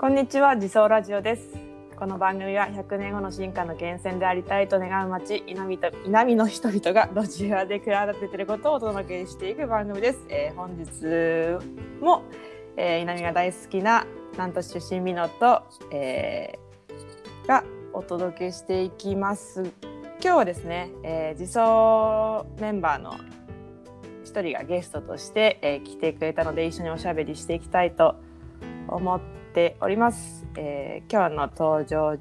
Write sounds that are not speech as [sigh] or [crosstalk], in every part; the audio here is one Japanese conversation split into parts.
こんにちは、自走ラジオです。この番組は100年後の進化の源泉でありたいと願う町稲美と稲美の人々が路地裏で企てていることをお届けしていく番組です。えー本日も、えー、稲美が大好きな南都市出身美濃と、えーがお届けしていきます。今日はですね、えー、自走メンバーの一人がゲストとして、えー来てくれたので一緒におしゃべりしていきたいと思っております。えー今日の登場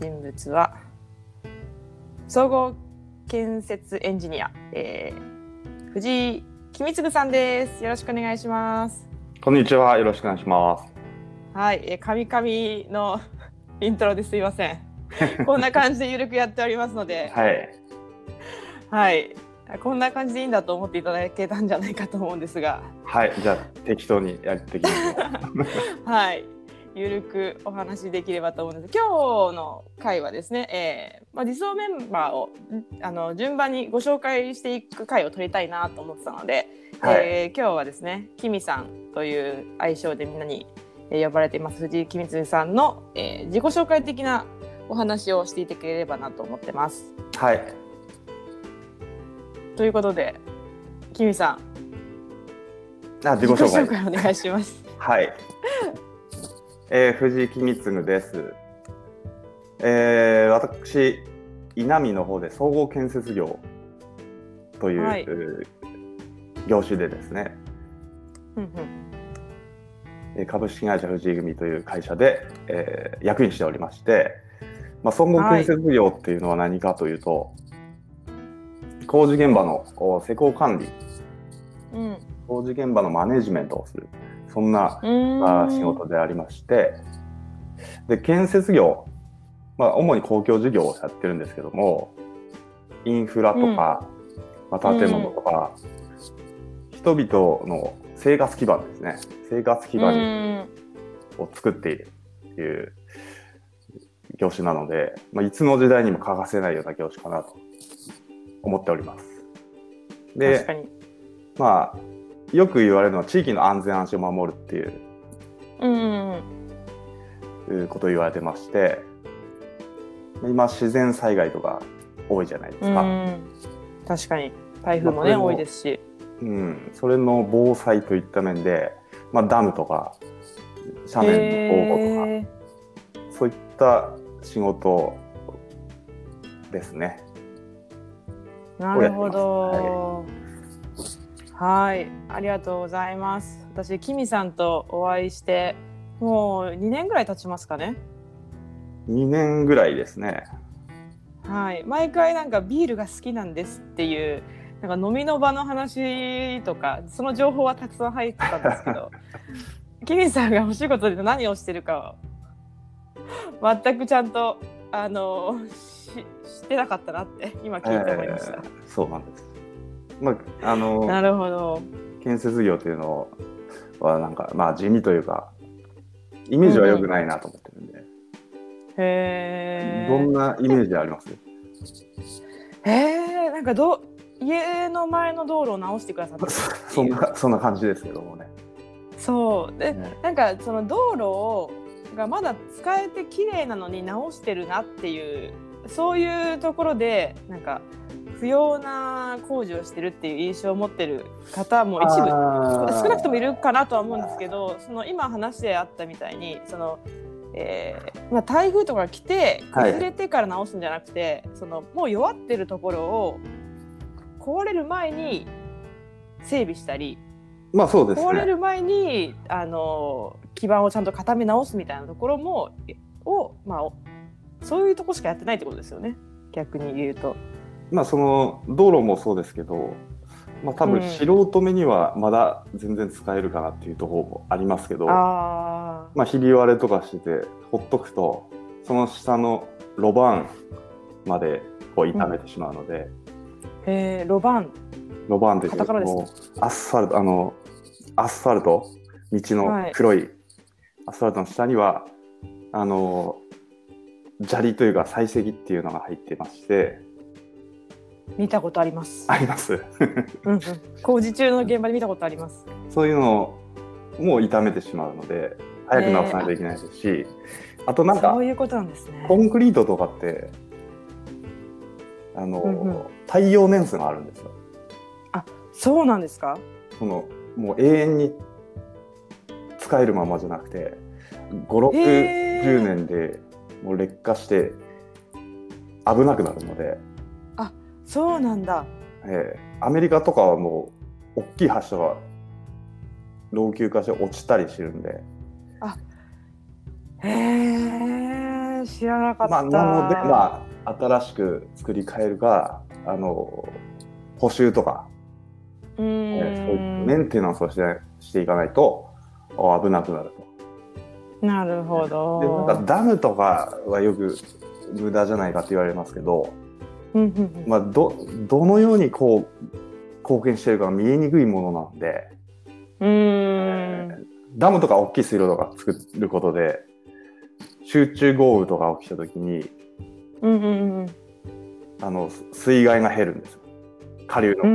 人物は総合建設エンジニア、えー藤井君次さんです。よろしくお願いします。こんにちは。よろしくお願いします。はい、えー、神々の [laughs] イントロですいません。こんな感じでゆるくやっておりますので、[laughs] はい。はい、こんな感じでいいんだと思っていただけたんじゃないかと思うんですが、はい。じゃあ、適当にやっていきましょう。[laughs] はい、ゆるくお話しできればと思うんです。今日の回はですね、えーまあ、理想メンバーをんあの順番にご紹介していく回を取りたいなと思ってたので、はいえー今日はですね、キミさんという愛称でみんなにえー呼ばれています藤井君次さんの、えー自己紹介的なお話をしていてくれればなと思ってます。はい。ということで、キミさん、あ、自己紹介。お願いします。はい。[laughs] えー、藤井君次です。えー、私、稲見の方で総合建設業という、はい業種でですね、うんうんえー株式会社藤井組という会社で、えー役員しておりまして、まあ、総合建設業っていうのは何かというと、工事現場のお施工管理。うん。工事現場のマネジメントをする。そんな仕事でありまして。で建設業、まあ、主に公共事業をやってるんですけどもインフラとか、まあ、建物とか、人々の生活基盤ですね。生活基盤うん。を作っているという業種なので、まあ、いつの時代にも欠かせないような業種かなと思っております。で。まあよく言われるのは地域の安全安心を守るっていう。うんいうことを言われてまして。今自然災害とか多いじゃないですか、うん確かに。台風もねまあ多いですし。うん。それの防災といった面で、まあ、ダムとか斜面の防護とか、へそういった仕事ですね。ーなるほど。はい、ありがとうございます。私キミさんとお会いしてもう2年ぐらい経ちますかね。2年ぐらいですねはい、毎回なんかビールが好きなんですっていうなんか飲みの場の話とかその情報はたくさん入ってたんですけど [laughs] キミさんがお仕事で何をしてるかを全くちゃんとあのし知ってなかったなって今聞いて思いました。えーそうなんですまああのなるほど。建設業というのはなんかまあ地味というかイメージは良くないなと思ってるんで、へどんえ。なイメージあります？へえ、なんかど家の前の道路を直してくださった。[laughs] そんなそんな感じですけどもね。そうでねなんかその道路をがまだ使えて綺麗なのに直してるなっていうそういうところでなんか不要な工事をしてるっていう印象を持ってる方も一部少なくともいるかなとは思うんですけどその今話であったみたいにその、えーまあ、台風とか来てはい崩れてから直すんじゃなくて、そのもう弱ってるところを壊れる前に整備したりまあそうですね。壊れる前にあの基盤をちゃんと固め直すみたいなところもを、まあ、おそういうとこしかやってないってことですよね。逆に言うと。まあその道路もそうですけど、まあ多分うん。素人目にはまだ全然使えるかなっていうところもありますけど、あまあひび割れとかしててほっとくとその下の路盤までこう傷めてしまうので、ーへーロバン路盤ってカタカナですか？もうアスファルトあのアスファルト？道はい。の黒いアスファルトの下には、あの砂利というか採石っていうのが入ってまして見たことあります。ありますうんうん、工事中の現場で見たことあります。そういうのをもう傷めてしまうので早く直さないといけないですし、あとなんかそういうことなんですね。コンクリートとかってあの、うんうん耐用年数があるんですよ。そうなんですか？そのもう永遠に使えるままじゃなくて56、へー10年でもう劣化して危なくなるので、そうなんだ。えーアメリカとかはもう大きい橋が老朽化して落ちたりしてるんで、へえ、知らなかった。まあ、なので、まあ、新しく作り変えるかあの補修とか、うえーそういう。メンテナンスをしてしていかないとあ危なくなると。なるほでど。なんかダムとかはよく無駄じゃないかって言われますけど、まあ、どどのようにこう貢献してるかが見えにくいものなんで、うーん。ダムとか大きい水路とか作ることで集中豪雨とか起きた時にうんうんうんあの水害が減るんですよ下流のう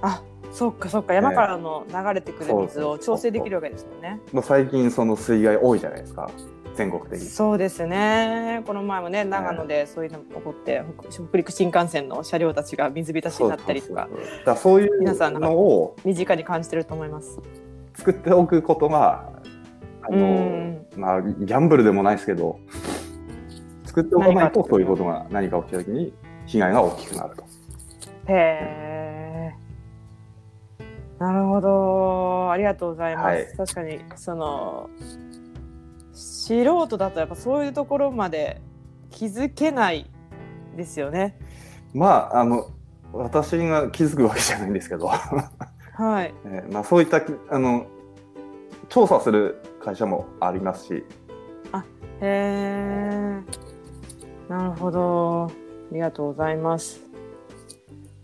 方。あ、そっかそっか山からの流れてくる水を調整できるわけですもんね。もう最近その水害多いじゃないですか全国的に。そうですね。この前もね長野でそういうの起こって北北陸新幹線の車両たちが水浸しになったりとかだそういう皆さんのを身近に感じてると思います。作っておくことがあうの、んまあ、ギャンブルでもないですけど作っておかないとそういうことが何か起きた時に被害が大きくなると。へえ。なるほど。ありがとうございます。はい確かにその素人だとやっぱそういうところまで気づけないですよね。まああの私が気づくわけじゃないんですけど、はい。[laughs] えーまあ、そういったあの調査する会社もありますし、へえ。なるほど。ありがとうございます。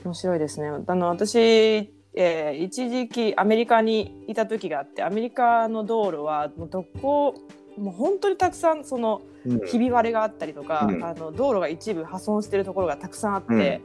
面白いですね。あの私、えー一時期アメリカにいた時があって、アメリカの道路はもうどこもう本当にたくさんそのうんひび割れがあったりとか、うんあの道路が一部破損してるところがたくさんあって、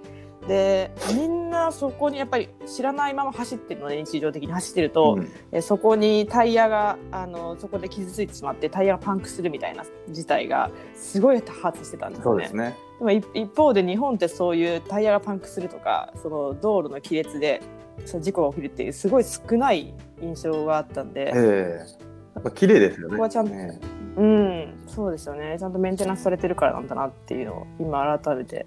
でみんなそこにやっぱり知らないまま走ってるので日常的に走ってると、うんえそこにタイヤがあのそこで傷ついてしまってタイヤがパンクするみたいな事態がすごい多発してたんですよね。ですね。でも一一方で日本ってそういうタイヤがパンクするとかその道路の亀裂でそう事故が起きるっていうすごい少ない印象があったんで、ええやっぱ綺麗ですよね。ここはちゃんとえうんそうですよねちゃんとメンテナンスされてるからなんだなっていうのを今改めて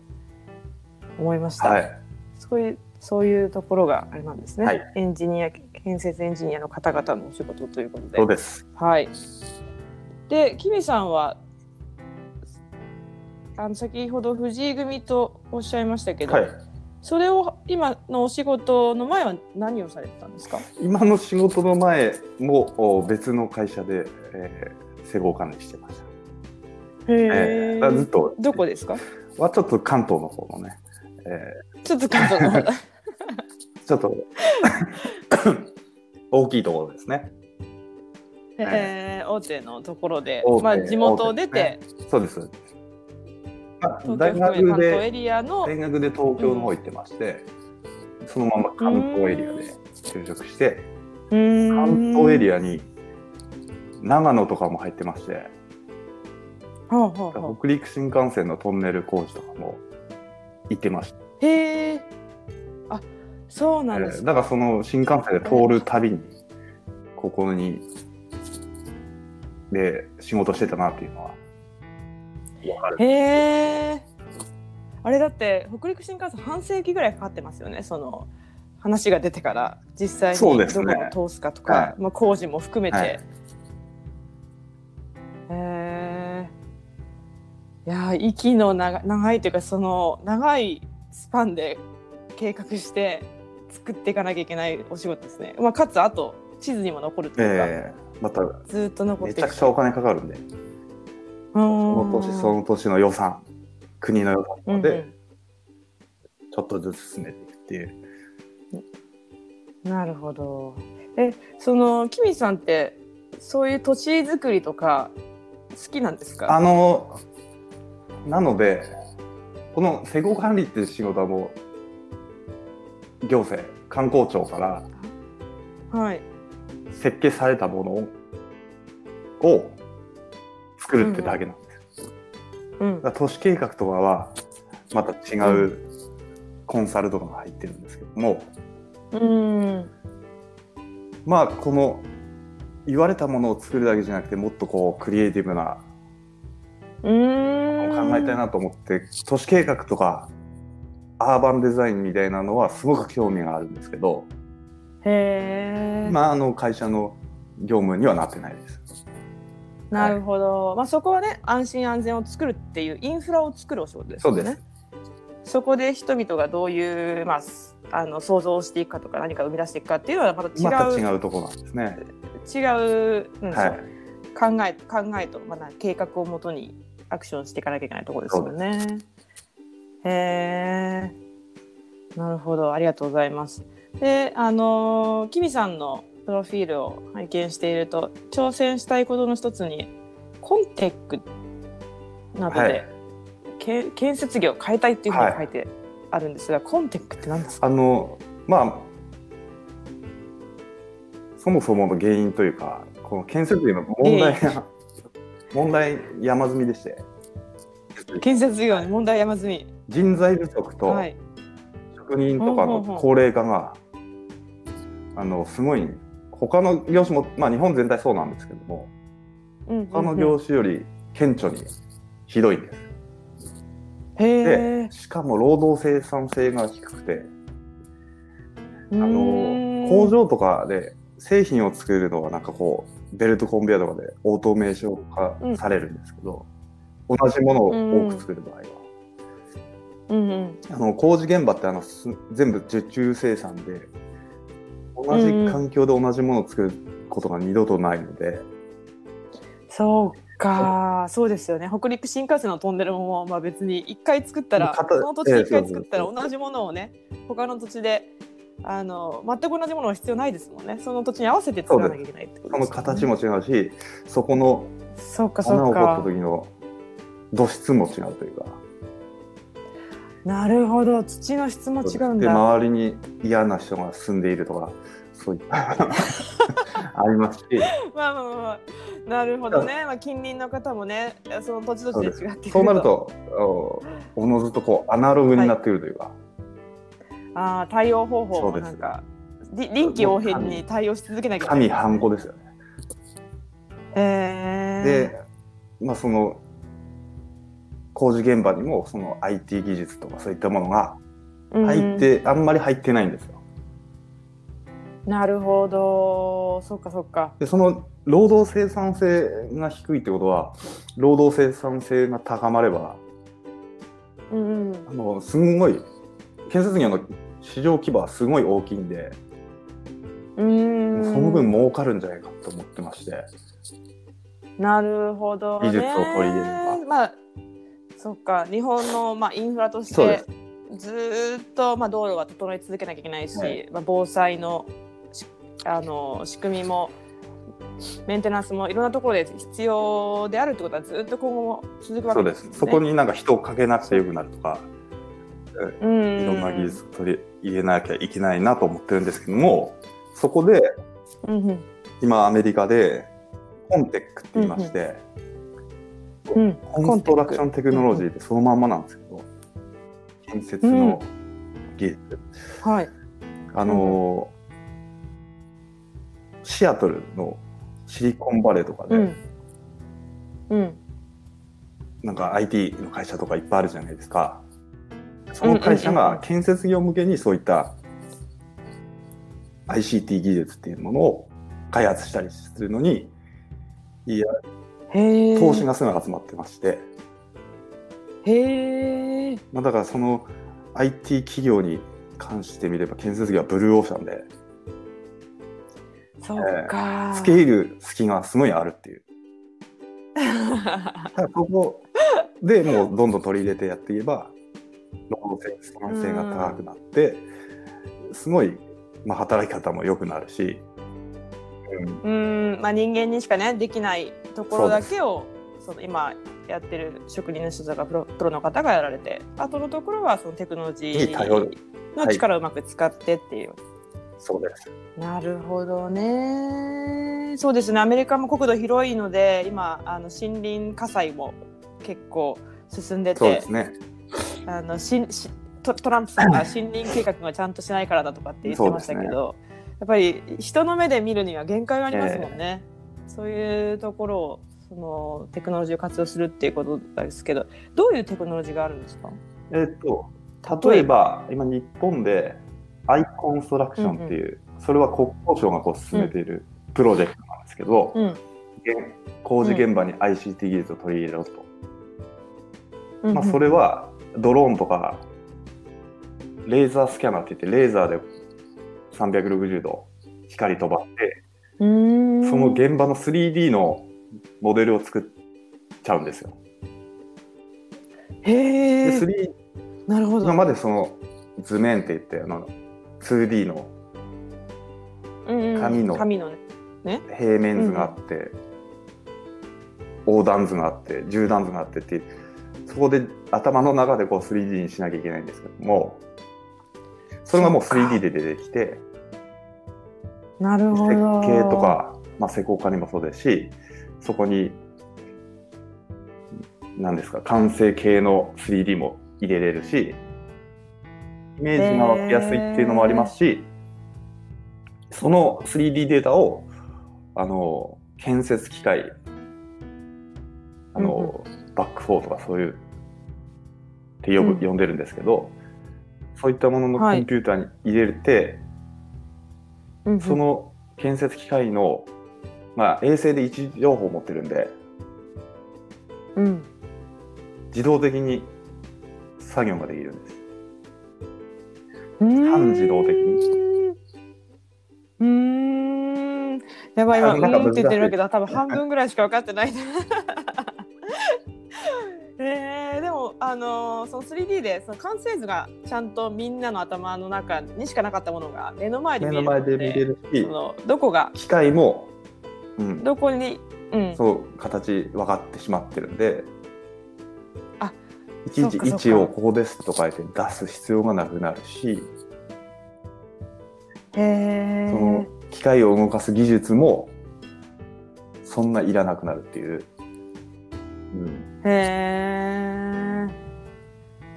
思いました。えはい。そういうそういうところがあれなんですね、はいエンジニア建設エンジニアの方々のお仕事ということで。そうです。はい。で、キミさんは。あの先ほど藤井組とおっしゃいましたけど、はい。それを今のお仕事の前は何をされてたんですか？今の仕事の前もお別の会社で、えー、施工管理してました。へえーずっとどこですか？はちょっと関東の方のね、えちょっと関東の方 [laughs] ちょっと [laughs] 大きいところですね。えー、大手のところでまあ地元を出て、大そうです。大学東エでリアの大学で東京の方行ってまして、そのまま関東エリアで就職して、関関東エリアに長野とかも入ってまして、北陸新幹線のトンネル工事とかも行ってました。へえ。あ、そうなんえですだからその新幹線で通るたびにここにで仕事してたなっていうのは分かる。へえ。あれだって北陸新幹線半世紀ぐらいかかってますよね。その話が出てから実際にどこを通すかとか、はまあ工事も含めて。はいへえ。いやー息の長長いというかその長いスパンで計画して作っていかなきゃいけないお仕事ですね。まあかつあと地図にも残るというか、えーまたずーっと残ってめちゃくちゃお金かかるんでその年その年の予算国の予算までちょっとずつ進めていくっていう。なるほど。え、そのキミさんってそういう土地作りとか好きなんですか？あのなのでこの施工管理っていう仕事はもう行政観光庁からはい。設計されたものを作るってだけなんです。うん。都市計画とかはまた違うコンサルとかが入ってるんですけども、うん。まあこの言われたものを作るだけじゃなくてもっとこうクリエイティブなうん。考えたいなと思って都市計画とかアーバンデザインみたいなのはすごく興味があるんですけど、へえ、まああの会社の業務にはなってないです。なるほど、まあそこはね安心安全を作るっていうインフラを作るお仕事ですよねそうです。そこで人々がどういう、まあ、すあの想像をしていくかとか何か生み出していくかっていうのはまた違う、また違うところなんですね。違う、うんはい。考え考えと、まあ、計画をもとにアクションしていかなきゃいけないところですよね。へえなるほどありがとうございます。であのーキミさんのプロフィールを拝見していると挑戦したいことの一つにコンテックなどで、はい。け建設業を変えたいっていうふうに書いてあるんですが、コンテックって何ですか？あのまあそもそもの原因というかこの建設業の問題が、[laughs] 問題山積みでして。建設業に問題山積み。人材不足とはい。職人とかの高齢化があのすごい他の業種もまあ日本全体そうなんですけどもうん他の業種より顕著にひどいんです。へでえ。しかも労働生産性が低くてああの工場とかで製品を作るのはなんかこうベルトコンベヤーとかでオートメーション化されるんですけど、同じものを多く作る場合は、うんうん。あの工事現場ってあのす全部受注生産で同じ環境で同じものを作ることが二度とないので、そうか、そうですよね。北陸新幹線のトンネルも、まあ、別に一回作ったら、型その土地で一回作ったら同じものをね、他の土地で。あの全く同じものは必要ないですもんね。その土地に合わせて作らなきゃいけないってことその。形も違うしそこのそうかそう穴を掘ったか。時の土質も違うというかなるほど、土の質も違うんでだ。周りに嫌な人が住んでいるとかそういった [laughs] ありますしまあまあまあまあ、なるほどね。まあ近隣の方もね、その土地土地で違ってそうなる。とおおのずとこうアナログになってくるというか、ああ、対応方法もなんか。り臨機応変に対応し続けなきゃいけない。神半子ですよね。へえ。で、まあ、その工事現場にもその IT 技術とかそういったものがうん入って、あんまり入ってないんですよ。なるほど、そっかそっか。でその労働生産性が低いってことは労働生産性が高まればうんうん。あのすんごい建設業の市場規模はすごい大きいんで、うーんその分儲かるんじゃないかと思ってましてなるほど、ね。技術を取り入れればまあ、そっか、日本のまあインフラとしてそうです。ずーっとまあ道路は整え続けなきゃいけないし、はい。まあ防災のしあの仕組みもメンテナンスもいろんなところで必要であるってことはずっと今後も続くわそうでけです。そこになんか人をかけなくてよくなるとか、うん。いろんな技術を取り入れなきゃいけないなと思ってるんですけどもそこでうんうん。今アメリカでコンテックって言いまして、うんコンストラクションテクノロジーってそのまんまなんですけど、建設の技術、はい。あのーシアトルのシリコンバレーとかで、うん。うん。なんか IT の会社とかいっぱいあるじゃないですか。その会社が建設業向けにそういった ICT 技術っていうものを開発したりするのに、いや。投資がすごい集まってまして、へえ。まあ、だからその IT 企業に関してみれば建設業はブルーオーシャンで、そっか。付け入る隙がすごいあるっていう。[laughs] ここでもうどんどん取り入れてやっていけば労働生産性が高くなって、すごい、まあ、働き方も良くなるし、うんうん、まあ人間にしかねできないところだけをその今やってる職人の人とかプロプロの方がやられて、あとのところはそのテクノロジーの力をうまく使ってっていう。そうです。なるほどね。えそうですねアメリカも国土広いので今あの森林火災も結構進んでてそうですね。あのししトトランプさんが森林計画がちゃんとしないからだとかって言ってましたけど、やっぱり人の目で見るには限界がありますもんね。そういうところをそのテクノロジーを活用するっていうことですけどどういうテクノロジーがあるんですか？えっと、例えば、今日本で、アイコンストラクションっていう、それは国交省がこう進めているプロジェクトなんですけど、うん。現工事現場に ICT 技術を取り入れろと。まあ、それはドローンとかレーザースキャナーって言ってレーザーで360度光飛ばしてその現場の 3D のモデルを作っちゃうんですよ。へでえ 3D なるほど。今までその図面って言ってあの 2D の紙の紙のね。平面図があって、横断図があって縦断図があってってそこで頭の中でこう 3D にしなきゃいけないんですけどもそれがもうそっか。3D で出てきてなるほ設ど計とか、まあ、施工家にもそうですしそこに何ですか完成形の 3D も入れれるしイメージが湧きやすいっていうのもありますし、その 3D データをあの建設機械あの、バックフォーとかそういうって呼ぶ、うん。呼んでるんですけどそういったもののコはい。ンピューターに入れて、うんうん。その建設機械の、まあ、衛星で位置情報を持ってるんでうん。自動的に作業ができるんです。半半自動的に。うーん。やばい今うんって言ってるわけ難だ多分半分ぐらいしか分かってないあのーその 3D でその完成図がちゃんとみんなの頭の中にしかなかったものが目の前で目見えるのでの前で見れるしそのどこが機械も、うん、どこに、うん、そう形分かってしまってるんで。あいちいちそっかそっか。位置をここですと書いて出す必要がなくなるし。へその機械を動かす技術もそんないらなくなるっていう、うん、えへえ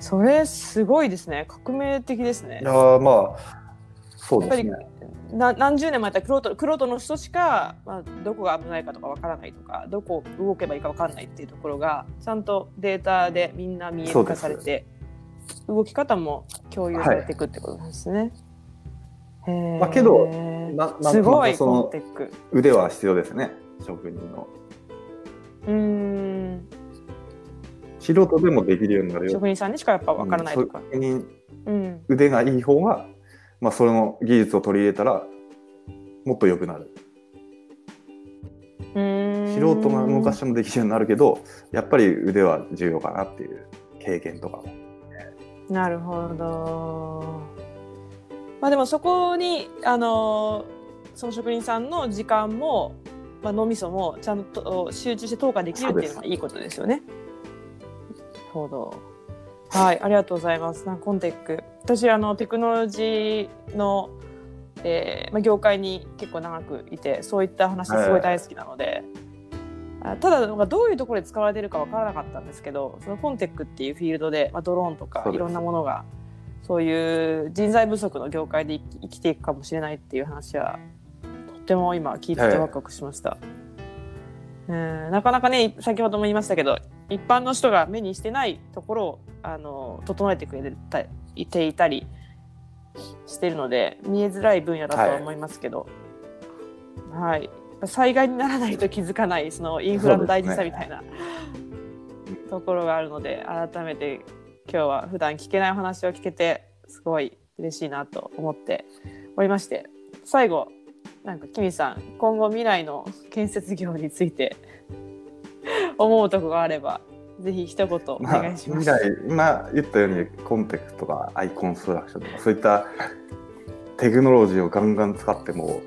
それすごいですね。革命的ですね。いやーまあそうですね。やっな何十年もやったらクロートクロートの人しか、まあ、どこが危ないかとかわからないとかどこ動けばいいかわからないっていうところがちゃんとデータでみんな見える化されて動き方も共有されていくってことなんですね。へー。まあけどななんすごいその。腕は必要ですね。職人の。うーん素人でもできるようになるよ職人さんにしかやっぱわからないとか。うん腕がいい方が、まあ、その技術を取り入れたらもっと良くなるうーん素人が動かしてもできるようになるけどやっぱり腕は重要かなっていう経験とかもなるほど。まあでもそこにあのその職人さんの時間も、まあ、脳みそもちゃんと集中して投下できるっていうのがいいことですよね。ほど。はい、ありがとうございます。なコンテック。私あのテクノロジーの、えーまあ、業界に結構長くいてそういった話すごい大好きなので。あただなんかどういうところで使われてるかわからなかったんですけどそのコンテックっていうフィールドで、まあ、ドローンとかいろんなものがそういう人材不足の業界で生き生きていくかもしれないっていう話はとっても今聞いててワクワクしました、うんなかなかね先ほども言いましたけど一般の人が目にしてないところをあの整えてくれたいていたりしてるので見えづらい分野だとは思いますけど、はい。災害にならないと気づかないそのインフラの大事さみたいな、ところがあるので改めて今日は普段聞けないお話を聞けてすごい嬉しいなと思っておりまして。最後なんかキミさん今後未来の建設業について [laughs] 思うとこがあればぜひ一言おまあ願いします。未来今言ったようにコンテクトとかアイコンストラクションとかそういったテクノロジーをガンガン使っても、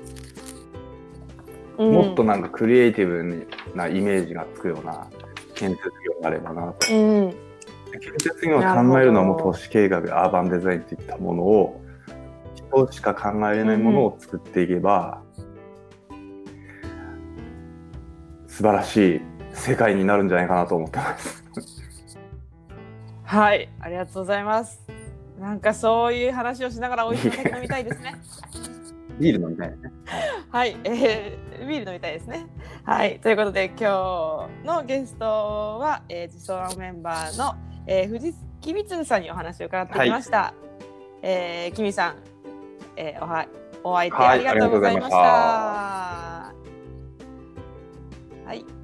うん。もっとなんかクリエイティブなイメージがつくような建設業があればなと。うん。建設業を考えるのはもう都市計画アーバンデザインといったものを人しか考えれないものを作っていけば、素晴らしい世界になるんじゃないかなと思ってます。はい、ありがとうございます。なんかそういう話をしながら美味しいお酒飲みたいですね。[laughs] ビール飲みたいね。はい、えー、ビール飲みたいですね。はい、ということで今日のゲストは、えー、自走のメンバーの、えー、藤木光さんにお話を伺ってきました。えー、きみさん、えー、おはお相手はいありがとうございました。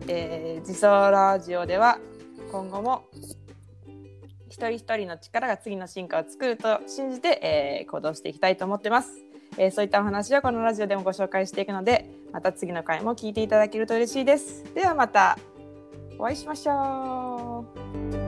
えー、自走ラジオでは今後も一人一人の力が次の進化を作ると信じて、えー、行動していきたいと思ってます。えー、そういったお話をこのラジオでもご紹介していくのでまた次の回も聞いていただけると嬉しいです。ではまたお会いしましょう。